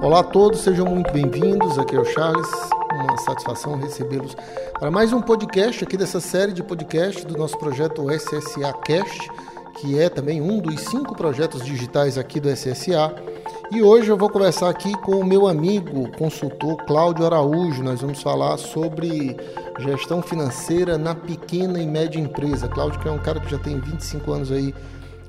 Olá a todos, sejam muito bem-vindos. Aqui é o Charles, uma satisfação recebê-los para mais um podcast aqui dessa série de podcasts do nosso projeto SSA Cast, que é também um dos cinco projetos digitais aqui do SSA. E hoje eu vou conversar aqui com o meu amigo consultor Cláudio Araújo. Nós vamos falar sobre gestão financeira na pequena e média empresa. Cláudio, que é um cara que já tem 25 anos aí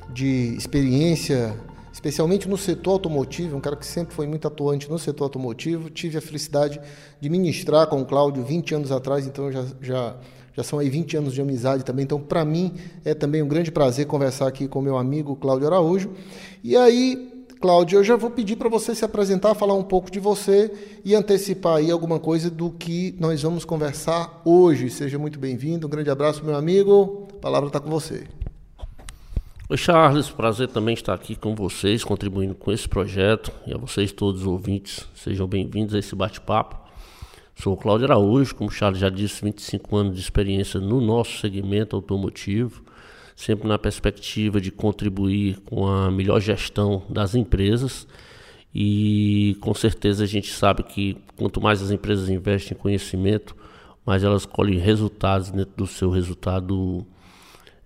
de experiência especialmente no setor automotivo, um cara que sempre foi muito atuante no setor automotivo. Tive a felicidade de ministrar com o Cláudio 20 anos atrás, então já, já, já são aí 20 anos de amizade também. Então, para mim, é também um grande prazer conversar aqui com meu amigo Cláudio Araújo. E aí, Cláudio, eu já vou pedir para você se apresentar, falar um pouco de você e antecipar aí alguma coisa do que nós vamos conversar hoje. Seja muito bem-vindo, um grande abraço, meu amigo. A palavra está com você. Oi Charles, prazer também estar aqui com vocês, contribuindo com esse projeto e a vocês todos os ouvintes, sejam bem-vindos a esse bate-papo. Sou o Cláudio Araújo, como o Charles já disse, 25 anos de experiência no nosso segmento automotivo, sempre na perspectiva de contribuir com a melhor gestão das empresas e com certeza a gente sabe que quanto mais as empresas investem em conhecimento, mais elas colhem resultados dentro do seu resultado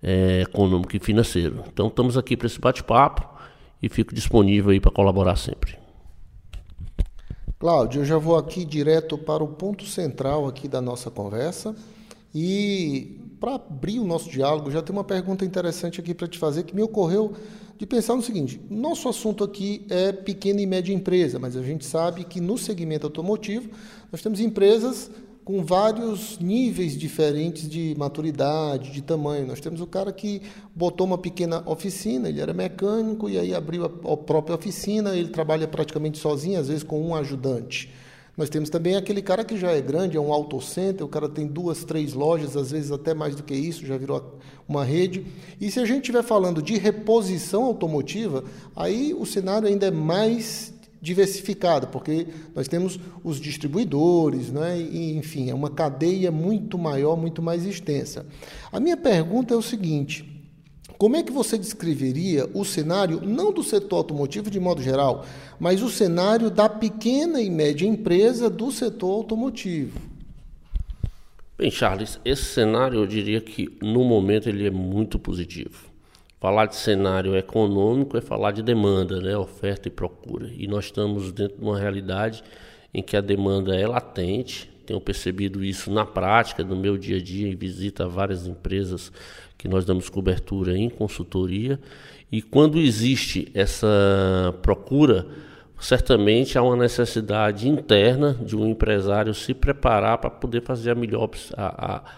é, econômico e financeiro. Então estamos aqui para esse bate-papo e fico disponível aí para colaborar sempre. Cláudio, eu já vou aqui direto para o ponto central aqui da nossa conversa e para abrir o nosso diálogo já tem uma pergunta interessante aqui para te fazer que me ocorreu de pensar no seguinte: nosso assunto aqui é pequena e média empresa, mas a gente sabe que no segmento automotivo nós temos empresas com vários níveis diferentes de maturidade, de tamanho. Nós temos o cara que botou uma pequena oficina, ele era mecânico e aí abriu a, própria oficina, ele trabalha praticamente sozinho, às vezes com um ajudante. Nós temos também aquele cara que já é grande, é um autocenter, o cara tem duas, três lojas, às vezes até mais do que isso, já virou uma rede. E se a gente estiver falando de reposição automotiva, aí o cenário ainda é mais diversificada, porque nós temos os distribuidores, né? e, enfim, é uma cadeia muito maior, muito mais extensa. A minha pergunta é o seguinte: como é que você descreveria o cenário, não do setor automotivo de modo geral, mas o cenário da pequena e média empresa do setor automotivo? Bem, Charles, esse cenário eu diria que no momento ele é muito positivo. Falar de cenário econômico é falar de demanda, né? oferta e procura. E nós estamos dentro de uma realidade em que a demanda é latente. Tenho percebido isso na prática, no meu dia a dia, em visita a várias empresas que nós damos cobertura em consultoria. E quando existe essa procura, certamente há uma necessidade interna de um empresário se preparar para poder fazer a melhor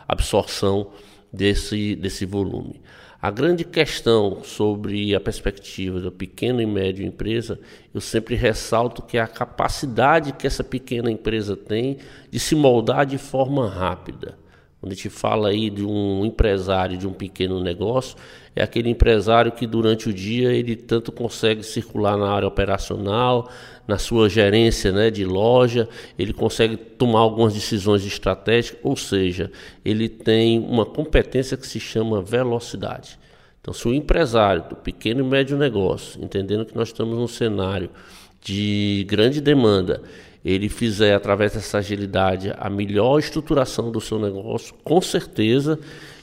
absorção desse, desse volume. A grande questão sobre a perspectiva da pequena e média empresa, eu sempre ressalto que é a capacidade que essa pequena empresa tem de se moldar de forma rápida. Quando a gente fala aí de um empresário de um pequeno negócio, é aquele empresário que durante o dia ele tanto consegue circular na área operacional, na sua gerência né, de loja, ele consegue tomar algumas decisões estratégicas, ou seja, ele tem uma competência que se chama velocidade. Então, se o empresário do pequeno e médio negócio, entendendo que nós estamos num cenário de grande demanda, ele fizer através dessa agilidade a melhor estruturação do seu negócio, com certeza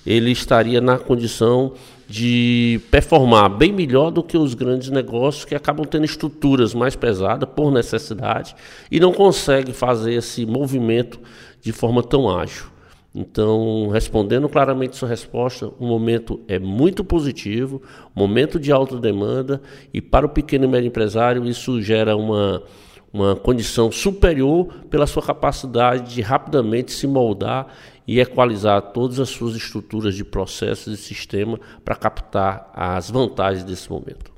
ele estaria na condição de performar bem melhor do que os grandes negócios que acabam tendo estruturas mais pesadas por necessidade e não conseguem fazer esse movimento de forma tão ágil. Então, respondendo claramente sua resposta, o momento é muito positivo, momento de alta demanda e para o pequeno e médio empresário isso gera uma uma condição superior pela sua capacidade de rapidamente se moldar e equalizar todas as suas estruturas de processos e sistema para captar as vantagens desse momento.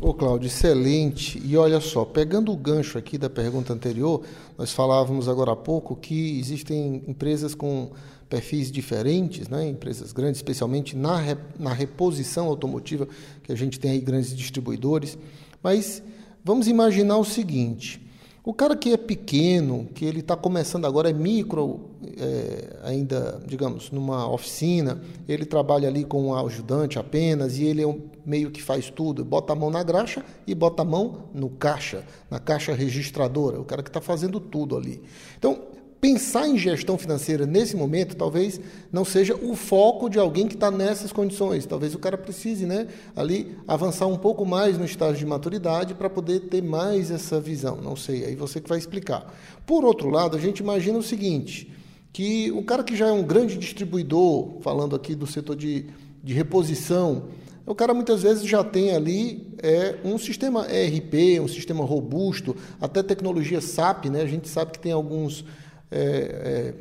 Ô Cláudio, excelente. E olha só, pegando o gancho aqui da pergunta anterior, nós falávamos agora há pouco que existem empresas com perfis diferentes, né? empresas grandes, especialmente na, na reposição automotiva, que a gente tem aí grandes distribuidores, mas Vamos imaginar o seguinte: o cara que é pequeno, que ele está começando agora, é micro, é, ainda, digamos, numa oficina, ele trabalha ali com um ajudante apenas e ele é um, meio que faz tudo, bota a mão na graxa e bota a mão no caixa, na caixa registradora, o cara que está fazendo tudo ali. Então, pensar em gestão financeira nesse momento talvez não seja o foco de alguém que está nessas condições. Talvez o cara precise né, ali avançar um pouco mais no estágio de maturidade para poder ter mais essa visão. Não sei, aí você que vai explicar. Por outro lado, a gente imagina o seguinte, que o cara que já é um grande distribuidor, falando aqui do setor de, de reposição, o cara muitas vezes já tem ali é, um sistema ERP, um sistema robusto, até tecnologia SAP, né? A gente sabe que tem alguns é, é,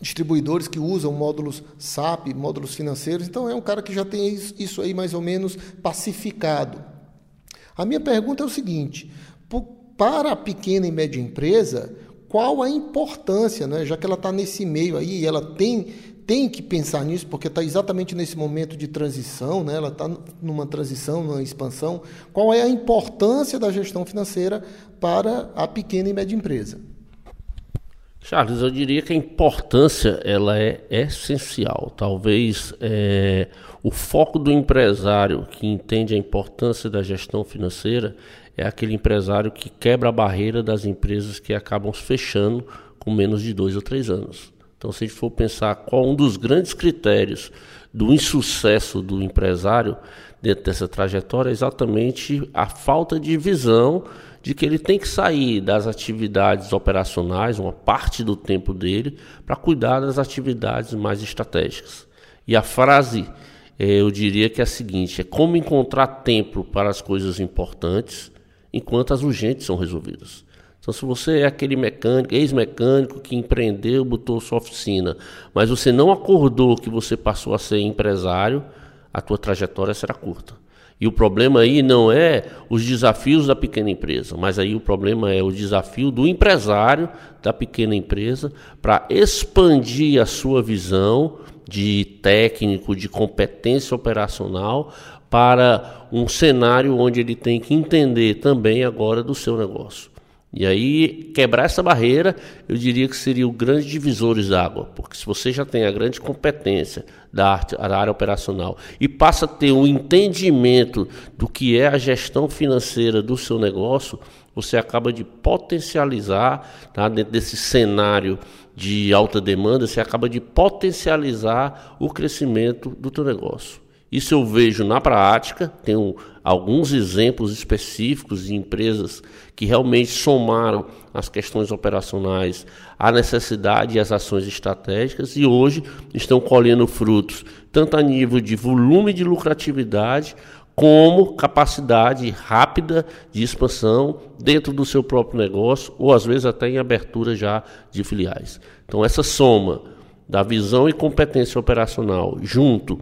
distribuidores que usam módulos SAP, módulos financeiros. Então é um cara que já tem isso aí mais ou menos pacificado. A minha pergunta é o seguinte: para a pequena e média empresa, qual a importância, né? já que ela está nesse meio aí, ela tem tem que pensar nisso, porque está exatamente nesse momento de transição, né? ela está numa transição, numa expansão. Qual é a importância da gestão financeira para a pequena e média empresa? Charles, eu diria que a importância ela é essencial. Talvez é, o foco do empresário que entende a importância da gestão financeira é aquele empresário que quebra a barreira das empresas que acabam fechando com menos de dois ou três anos. Então, se a gente for pensar qual um dos grandes critérios do insucesso do empresário dentro dessa trajetória, é exatamente a falta de visão de que ele tem que sair das atividades operacionais, uma parte do tempo dele, para cuidar das atividades mais estratégicas. E a frase, eh, eu diria que é a seguinte: é como encontrar tempo para as coisas importantes enquanto as urgentes são resolvidas. Então, se você é aquele mecânico, ex-mecânico que empreendeu, botou sua oficina, mas você não acordou que você passou a ser empresário, a tua trajetória será curta. E o problema aí não é os desafios da pequena empresa, mas aí o problema é o desafio do empresário da pequena empresa para expandir a sua visão de técnico, de competência operacional para um cenário onde ele tem que entender também agora do seu negócio. E aí, quebrar essa barreira, eu diria que seria o grande divisores d'água, porque se você já tem a grande competência da, arte, da área operacional e passa a ter um entendimento do que é a gestão financeira do seu negócio, você acaba de potencializar, tá, dentro desse cenário de alta demanda, você acaba de potencializar o crescimento do teu negócio. Isso eu vejo na prática, tenho alguns exemplos específicos de empresas que realmente somaram as questões operacionais à necessidade e às ações estratégicas e hoje estão colhendo frutos, tanto a nível de volume de lucratividade, como capacidade rápida de expansão dentro do seu próprio negócio ou às vezes até em abertura já de filiais. Então essa soma da visão e competência operacional junto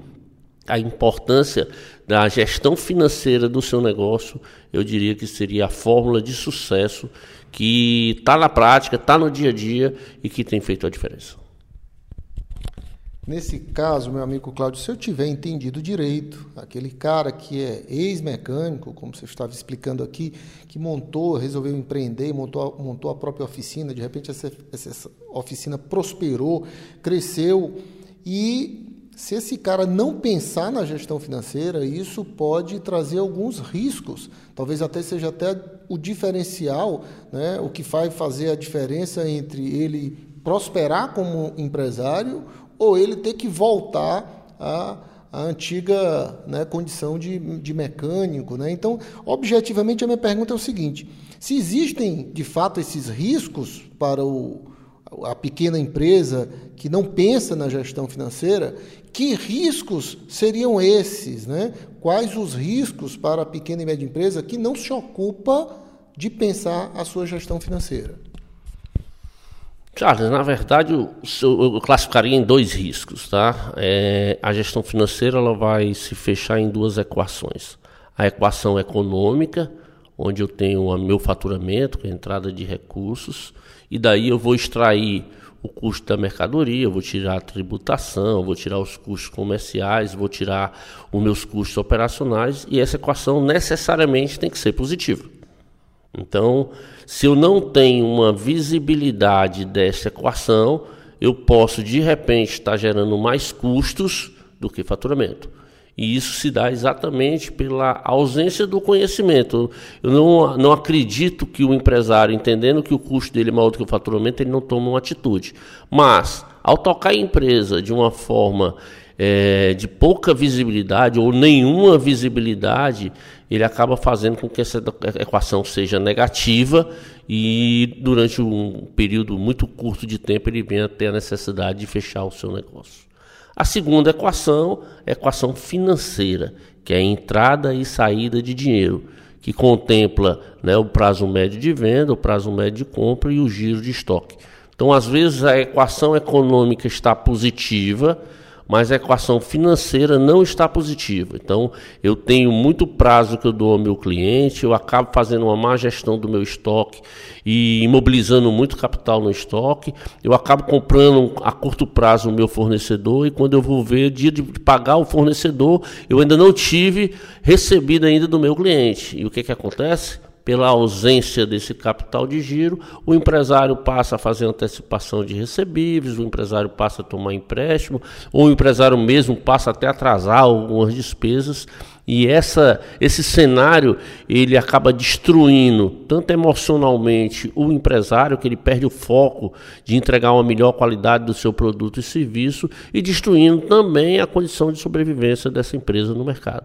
a importância da gestão financeira do seu negócio, eu diria que seria a fórmula de sucesso que está na prática, está no dia a dia e que tem feito a diferença. Nesse caso, meu amigo Cláudio, se eu tiver entendido direito, aquele cara que é ex-mecânico, como você estava explicando aqui, que montou, resolveu empreender, montou, montou a própria oficina, de repente essa, essa oficina prosperou, cresceu e se esse cara não pensar na gestão financeira, isso pode trazer alguns riscos. Talvez até seja até o diferencial, né, o que vai fazer a diferença entre ele prosperar como empresário ou ele ter que voltar à, antiga né, condição de, de mecânico. Né? Então, objetivamente, a minha pergunta é o seguinte: se existem de fato esses riscos para o, a pequena empresa que não pensa na gestão financeira, que riscos seriam esses? Né? Quais os riscos para a pequena e média empresa que não se ocupa de pensar a sua gestão financeira? Charles, na verdade, eu classificaria em dois riscos. Tá? É, a gestão financeira ela vai se fechar em duas equações. A equação econômica, onde eu tenho o meu faturamento, a entrada de recursos, e daí eu vou extrair o custo da mercadoria, eu vou tirar a tributação, vou tirar os custos comerciais, vou tirar os meus custos operacionais e essa equação necessariamente tem que ser positiva. Então, se eu não tenho uma visibilidade dessa equação, eu posso de repente estar gerando mais custos do que faturamento. E isso se dá exatamente pela ausência do conhecimento. Eu não, não acredito que o empresário, entendendo que o custo dele é maior do que o faturamento, ele não toma uma atitude. Mas, ao tocar a empresa de uma forma é, de pouca visibilidade ou nenhuma visibilidade, ele acaba fazendo com que essa equação seja negativa e durante um período muito curto de tempo ele venha ter a necessidade de fechar o seu negócio. A segunda equação é a equação financeira, que é a entrada e saída de dinheiro, que contempla né, o prazo médio de venda, o prazo médio de compra e o giro de estoque. Então, às vezes, a equação econômica está positiva, mas a equação financeira não está positiva. Então, eu tenho muito prazo que eu dou ao meu cliente, eu acabo fazendo uma má gestão do meu estoque e imobilizando muito capital no estoque, eu acabo comprando a curto prazo o meu fornecedor e quando eu vou ver dia de pagar o fornecedor, eu ainda não tive recebido ainda do meu cliente. E o que que acontece? Pela ausência desse capital de giro, o empresário passa a fazer antecipação de recebíveis, o empresário passa a tomar empréstimo, ou o empresário mesmo passa até a atrasar algumas despesas. E essa, esse cenário ele acaba destruindo tanto emocionalmente o empresário que ele perde o foco de entregar uma melhor qualidade do seu produto e serviço e destruindo também a condição de sobrevivência dessa empresa no mercado.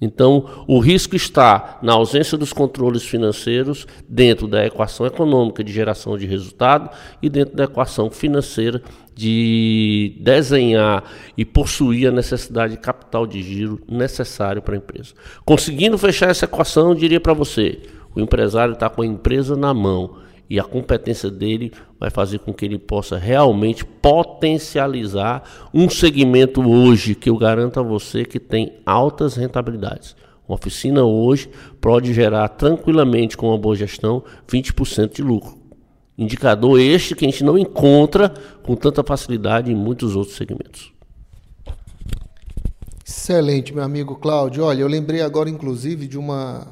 Então, o risco está na ausência dos controles financeiros dentro da equação econômica de geração de resultado e dentro da equação financeira de desenhar e possuir a necessidade de capital de giro necessário para a empresa. Conseguindo fechar essa equação, eu diria para você: o empresário está com a empresa na mão e a competência dele vai fazer com que ele possa realmente potencializar um segmento hoje que eu garanto a você que tem altas rentabilidades. Uma oficina hoje pode gerar tranquilamente com uma boa gestão 20% de lucro. Indicador este que a gente não encontra com tanta facilidade em muitos outros segmentos. Excelente, meu amigo Cláudio. Olha, eu lembrei agora, inclusive, de uma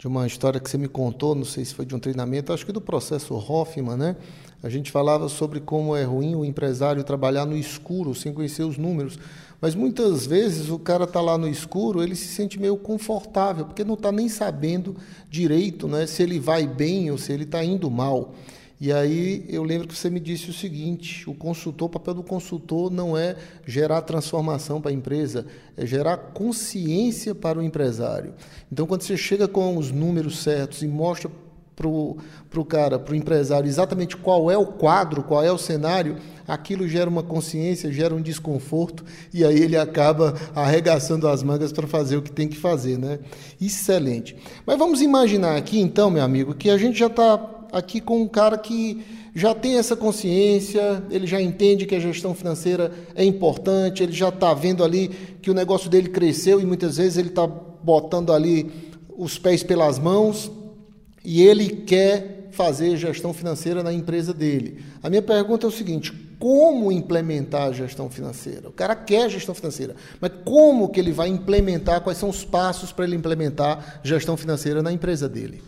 de uma história que você me contou, não sei se foi de um treinamento, acho que do processo Hoffman, né? A gente falava sobre como é ruim o empresário trabalhar no escuro, sem conhecer os números. Mas muitas vezes o cara está lá no escuro, ele se sente meio confortável, porque não está nem sabendo direito né, se ele vai bem ou se ele está indo mal. E aí eu lembro que você me disse o seguinte: o consultor, o papel do consultor não é gerar transformação para a empresa, é gerar consciência para o empresário. Então, quando você chega com os números certos e mostra para o cara, para o empresário, exatamente qual é o quadro, qual é o cenário, aquilo gera uma consciência, gera um desconforto e aí ele acaba arregaçando as mangas para fazer o que tem que fazer, né? Excelente. Mas vamos imaginar aqui, então, meu amigo, que a gente já está aqui com um cara que já tem essa consciência, ele já entende que a gestão financeira é importante, ele já está vendo ali que o negócio dele cresceu e muitas vezes ele está botando ali os pés pelas mãos e ele quer fazer gestão financeira na empresa dele. A minha pergunta é o seguinte: como implementar a gestão financeira? O cara quer gestão financeira, mas como que ele vai implementar? Quais são os passos para ele implementar gestão financeira na empresa dele?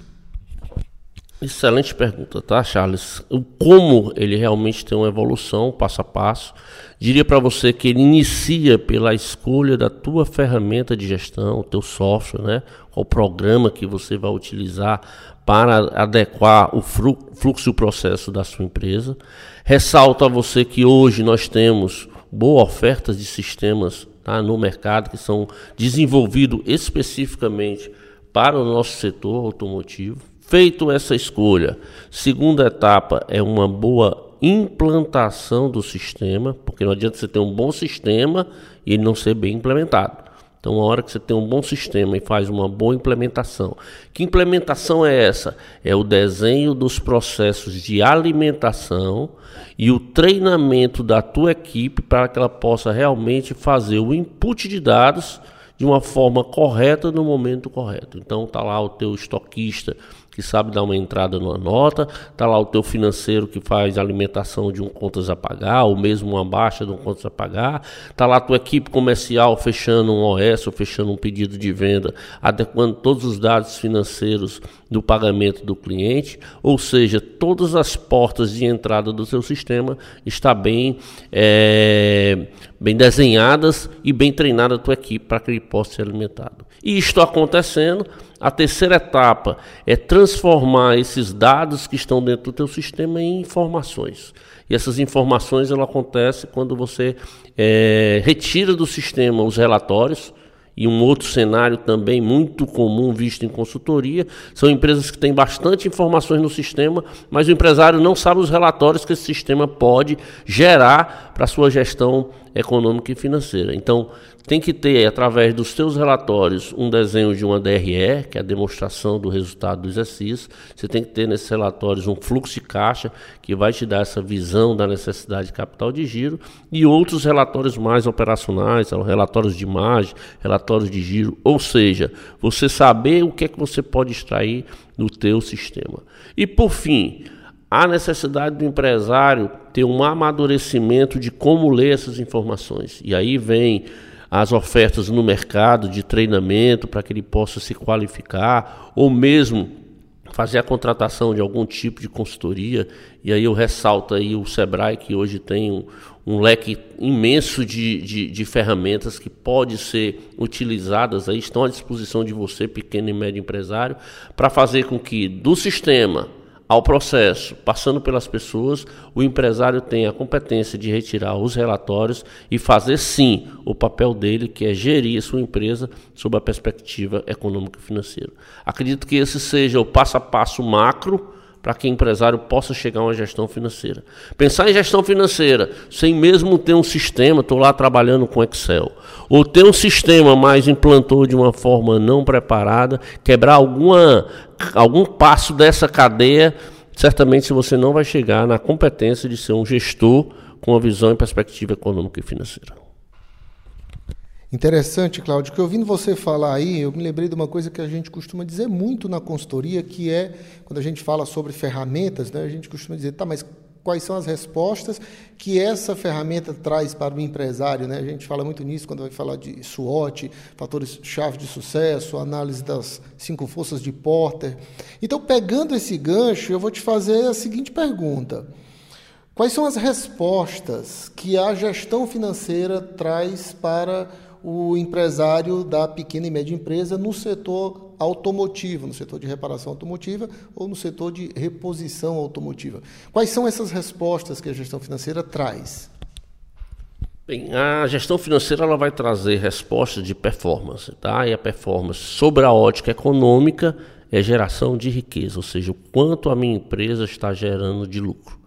Excelente pergunta, tá, Charles? Como ele realmente tem uma evolução passo a passo. Diria para você que ele inicia pela escolha da tua ferramenta de gestão, o teu software, né? Qual programa que você vai utilizar para adequar o fluxo e o processo da sua empresa. Ressalto a você que hoje nós temos boa oferta de sistemas tá, no mercado que são desenvolvidos especificamente para o nosso setor automotivo. Feito essa escolha, segunda etapa é uma boa implantação do sistema, porque não adianta você ter um bom sistema e ele não ser bem implementado. Então, a hora que você tem um bom sistema e faz uma boa implementação. Que implementação é essa? É o desenho dos processos de alimentação e o treinamento da tua equipe para que ela possa realmente fazer o input de dados de uma forma correta no momento correto. Então, tá lá o teu estoquista que sabe dar uma entrada numa nota, tá lá o teu financeiro que faz alimentação de um contas a pagar, ou mesmo uma baixa de um contas a pagar, tá lá a tua equipe comercial fechando um OS ou fechando um pedido de venda, adequando todos os dados financeiros do pagamento do cliente, ou seja, todas as portas de entrada do seu sistema está bem, é, bem desenhadas e bem treinada a tua equipe para que ele possa ser alimentado. E isto acontecendo, a terceira etapa é transformar esses dados que estão dentro do teu sistema em informações. E essas informações ela acontece quando você é, retira do sistema os relatórios, e um outro cenário também muito comum visto em consultoria são empresas que têm bastante informações no sistema, mas o empresário não sabe os relatórios que esse sistema pode gerar para sua gestão econômica e financeira. Então, tem que ter, através dos seus relatórios, um desenho de uma DRE, que é a demonstração do resultado do exercício. Você tem que ter nesses relatórios um fluxo de caixa, que vai te dar essa visão da necessidade de capital de giro, e outros relatórios mais operacionais, relatórios de margem, relatórios de giro, ou seja, você saber o que é que você pode extrair do teu sistema. E por fim, a necessidade do empresário ter um amadurecimento de como ler essas informações. E aí vem as ofertas no mercado de treinamento para que ele possa se qualificar, ou mesmo fazer a contratação de algum tipo de consultoria. E aí eu ressalto aí o Sebrae, que hoje tem um, um leque imenso de, de, de, ferramentas que pode ser utilizadas, aí estão à disposição de você, pequeno e médio empresário, para fazer com que do sistema ao processo, passando pelas pessoas, o empresário tem a competência de retirar os relatórios e fazer sim o papel dele, que é gerir a sua empresa sob a perspectiva econômica e financeira. Acredito que esse seja o passo a passo macro para que o empresário possa chegar a uma gestão financeira. Pensar em gestão financeira sem mesmo ter um sistema, estou lá trabalhando com Excel, ou ter um sistema, mas implantou de uma forma não preparada, quebrar alguma, algum passo dessa cadeia, certamente você não vai chegar na competência de ser um gestor com uma visão e perspectiva econômica e financeira. Interessante, Cláudio, que ouvindo você falar aí, eu me lembrei de uma coisa que a gente costuma dizer muito na consultoria, que é quando a gente fala sobre ferramentas, né, a gente costuma dizer, tá, mas quais são as respostas que essa ferramenta traz para o empresário, né? A gente fala muito nisso quando vai falar de SWOT, fatores-chave de sucesso, análise das cinco forças de Porter. Então, pegando esse gancho, eu vou te fazer a seguinte pergunta: Quais são as respostas que a gestão financeira traz para o empresário da pequena e média empresa no setor automotivo, no setor de reparação automotiva ou no setor de reposição automotiva. Quais são essas respostas que a gestão financeira traz? Bem, a gestão financeira ela vai trazer respostas de performance, tá? E a performance sobre a ótica econômica é geração de riqueza, ou seja, o quanto a minha empresa está gerando de lucro.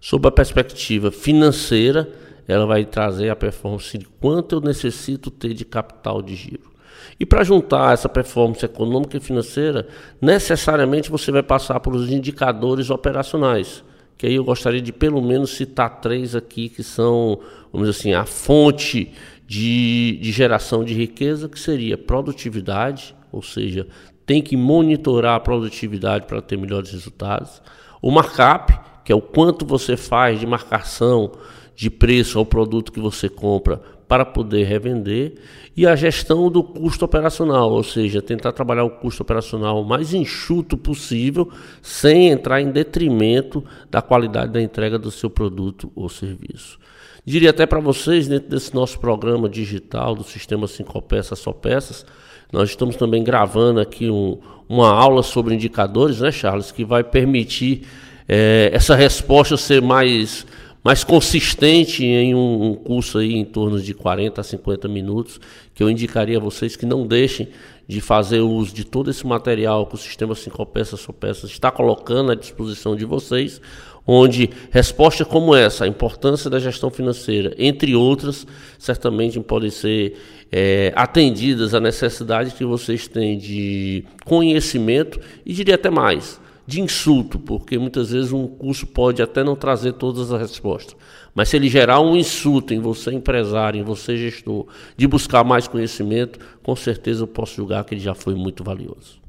Sob a perspectiva financeira, ela vai trazer a performance de quanto eu necessito ter de capital de giro. E para juntar essa performance econômica e financeira, necessariamente você vai passar por os indicadores operacionais. Que aí eu gostaria de pelo menos citar três aqui que são, vamos dizer assim, a fonte de, de geração de riqueza, que seria produtividade, ou seja, tem que monitorar a produtividade para ter melhores resultados. O markup, que é o quanto você faz de marcação de preço ao produto que você compra para poder revender e a gestão do custo operacional, ou seja, tentar trabalhar o custo operacional mais enxuto possível, sem entrar em detrimento da qualidade da entrega do seu produto ou serviço. Diria até para vocês, dentro desse nosso programa digital do sistema 5 peças só peças, nós estamos também gravando aqui um, uma aula sobre indicadores, né, Charles, que vai permitir é, essa resposta ser mais mais consistente em um, um, curso aí em torno de 40 a 50 minutos, que eu indicaria a vocês que não deixem de fazer uso de todo esse material que o Sistema 5 Peças Só Peças está colocando à disposição de vocês, onde respostas como essa, a importância da gestão financeira, entre outras, certamente podem ser é, atendidas à necessidade que vocês têm de conhecimento e diria até mais de insulto, porque muitas vezes um curso pode até não trazer todas as respostas. Mas se ele gerar um insulto em você empresário, em você gestor, de buscar mais conhecimento, com certeza eu posso julgar que ele já foi muito valioso.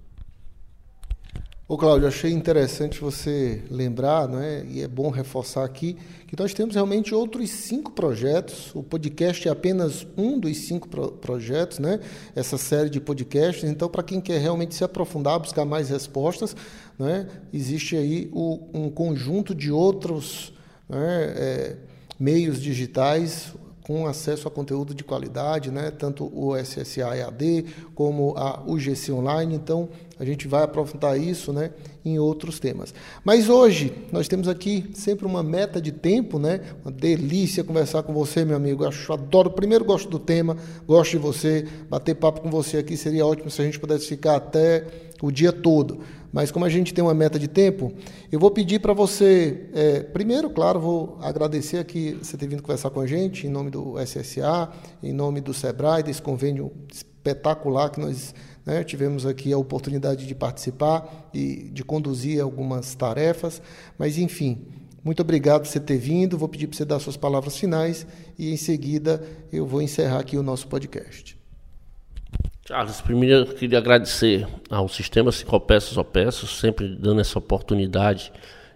Ô Cláudio, achei interessante você lembrar, não é? e é bom reforçar aqui, que nós temos realmente outros cinco projetos. O podcast é apenas um dos cinco pro projetos, né? essa série de podcasts. Então, para quem quer realmente se aprofundar, buscar mais respostas, né? existe aí o, um conjunto de outros né? é, meios digitais, com acesso a conteúdo de qualidade, né? tanto o SSA EAD como a UGC Online. Então, a gente vai aprofundar isso né? em outros temas. Mas hoje, nós temos aqui sempre uma meta de tempo, né? uma delícia conversar com você, meu amigo. Eu adoro, primeiro gosto do tema, gosto de você, bater papo com você aqui seria ótimo se a gente pudesse ficar até o dia todo. Mas como a gente tem uma meta de tempo, eu vou pedir para você, é, primeiro, claro, vou agradecer aqui você ter vindo conversar com a gente, em nome do SSA, em nome do SEBRAE, desse convênio espetacular que nós né, tivemos aqui a oportunidade de participar e de conduzir algumas tarefas. Mas, enfim, muito obrigado por você ter vindo. Vou pedir para você dar suas palavras finais e, em seguida, eu vou encerrar aqui o nosso podcast. Charles, primeiro eu queria agradecer ao Sistema Cinco Peças ou Peças, sempre dando essa oportunidade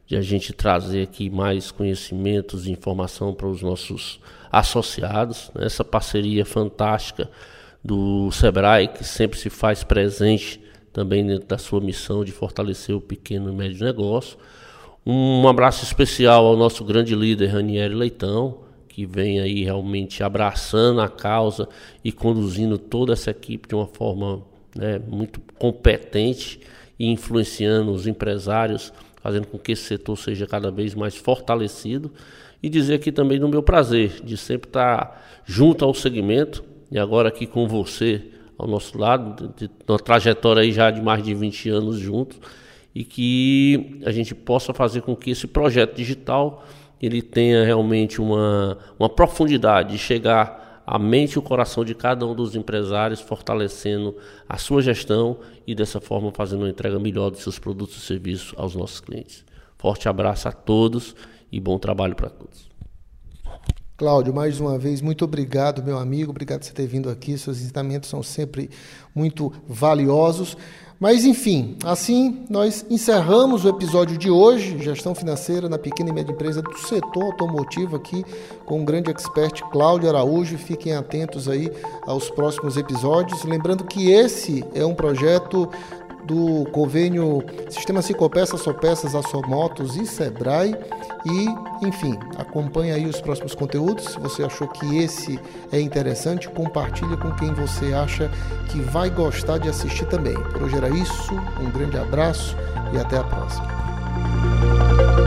de a gente trazer aqui mais conhecimentos e informação para os nossos associados. Né? Essa parceria fantástica do Sebrae, que sempre se faz presente também dentro da sua missão de fortalecer o pequeno e médio negócio. Um abraço especial ao nosso grande líder, Ranieri Leitão, que vem aí realmente abraçando a causa e conduzindo toda essa equipe de uma forma né, muito competente e influenciando os empresários, fazendo com que esse setor seja cada vez mais fortalecido. E dizer aqui também do meu prazer de sempre estar junto ao segmento e agora aqui com você ao nosso lado, de, de uma trajetória aí já de mais de 20 anos juntos, e que a gente possa fazer com que esse projeto digital ele tenha realmente uma, uma profundidade de chegar à mente e o coração de cada um dos empresários, fortalecendo a sua gestão e dessa forma fazendo uma entrega melhor dos seus produtos e serviços aos nossos clientes. Forte abraço a todos e bom trabalho para todos. Cláudio, mais uma vez, muito obrigado, meu amigo. Obrigado por você ter vindo aqui. Seus ensinamentos são sempre muito valiosos. Mas, enfim, assim nós encerramos o episódio de hoje, Gestão Financeira na Pequena e Média Empresa do Setor Automotivo, aqui com o grande expert Cláudio Araújo. Fiquem atentos aí aos próximos episódios. Lembrando que esse é um projeto do convênio Sistema Cicopeças, Sopeças, Assomotos e Sebrae. E, enfim, acompanhe aí os próximos conteúdos. Se você achou que esse é interessante, compartilhe com quem você acha que vai gostar de assistir também. Por hoje era isso, um grande abraço e até a próxima.